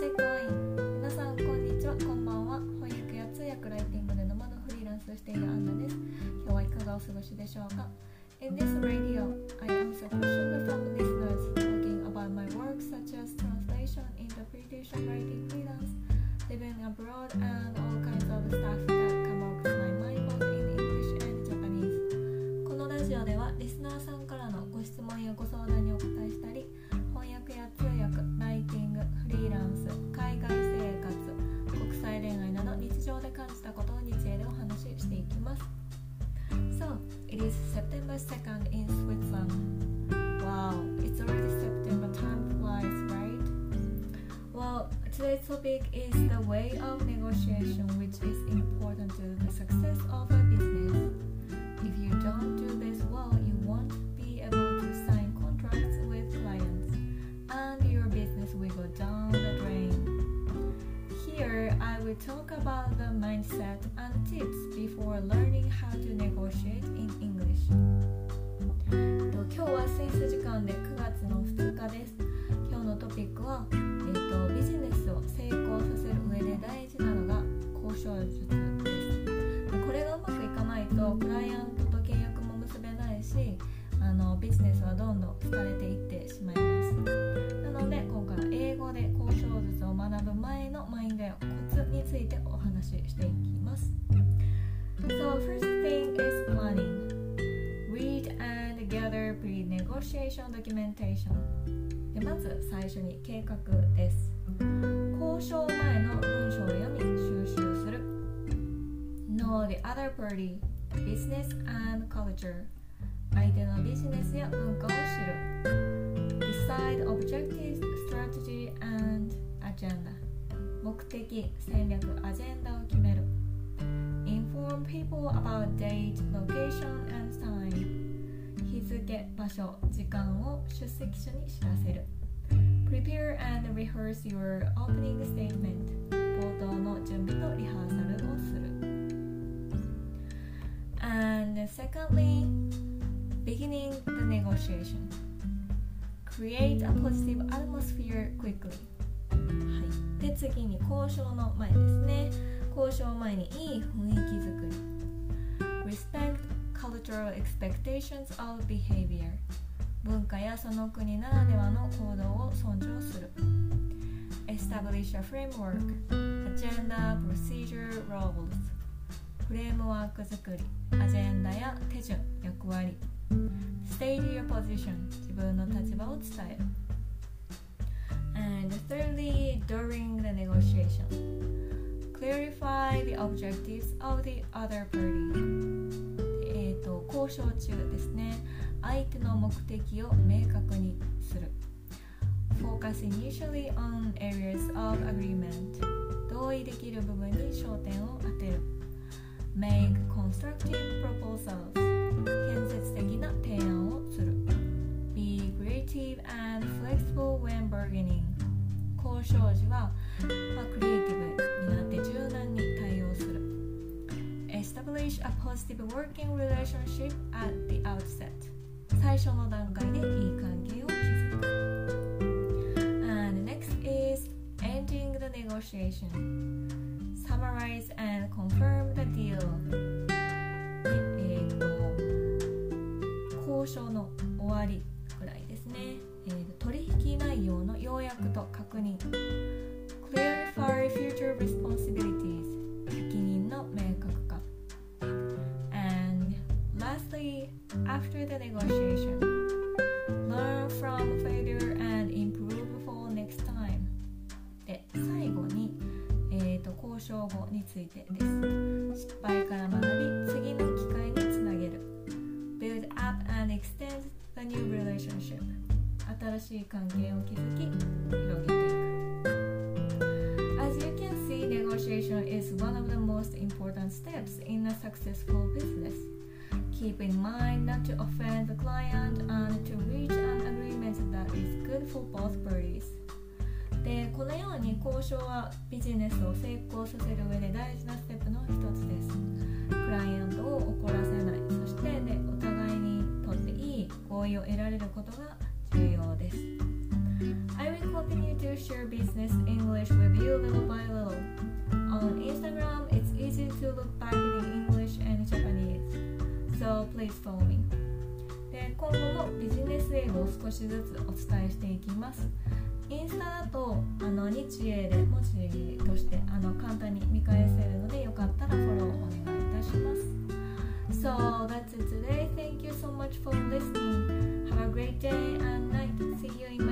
セッイン皆さんこんにちは。こんばんは。翻訳や通訳ライティングで生のフリーランスをしているアンナです。今日はいかがお過ごしでしょうか？In this radio, I am so today's topic is the way of negotiation, which is important to the success of a business. If you don't do this well, you won't be able to sign contracts with clients, and your business will go down the drain. Here, I will talk about the mindset and tips before learning how to negotiate in English. と今日はスイス時間で9月の2日です。今日のトピックは、 pre-negotiation documentation. でまず最初に計画です。交渉前の文章を読み収集する。Know the other party, business and culture. 相手のビジネスや文化を知る。Decide objectives, strategy, and agenda. 目的、戦略、アジェンダを決める。Inform people about date, location, and time. 日付、場所、時間を出席者に知らせる。Prepare and rehearse your opening statement. 冒頭の準備とリハーサルをする。And secondly, beginning the negotiation. Create a positive atmosphere quickly. はい、で次に交渉の前ですね交渉前にいい雰囲気作り Respect cultural expectations of behavior 文化やその国ならではの行動を尊重する Establish a framework Agenda, procedure, roles フレームワーク作りアジェンダや手順役割 State your position 自分の立場を伝える And thirdly, during the negotiation, clarify the objectives of the other party. 交渉中ですね、相手の目的を明確にする。Focus initially on areas of agreement. 同意できる部分に焦点を当てる。Make constructive proposals. 建設的な提案をする。Be creative and flexible when bargaining 交渉時は、まあ、Establish a positive working relationship at the outset 最初の段階でいい関係を築く And next is ending the negotiation Summarize and confirm the deal えー、と交渉の終わり lastly, after the negotiation Learn from failure and improve for next time で最後に、えー、と交渉後についてです失敗から学び次の機会につなげる Build up and extend the new relationship 新しい関係を築き広げていく As you can see, negotiation is one of the most important steps in a successful business. Keep in mind not to offend the client and to reach an agreement that is good for both parties. でこのように交渉はビジネスを成功させる上で大事なステップの一つです。クライアントを怒らせない、そしてでお互いにとっていい合意を得られることが重要です。I will continue to share business English with you little and Japanese. So please please follow me で今後もビジネス英語を少しずつお伝えしていきますインスタだとあの日英で文字としてあの簡単に見返せるのでよかったらフォローお願いいたします So that's it today. Thank you so much for listening. Have a great day and night. See you in my next video.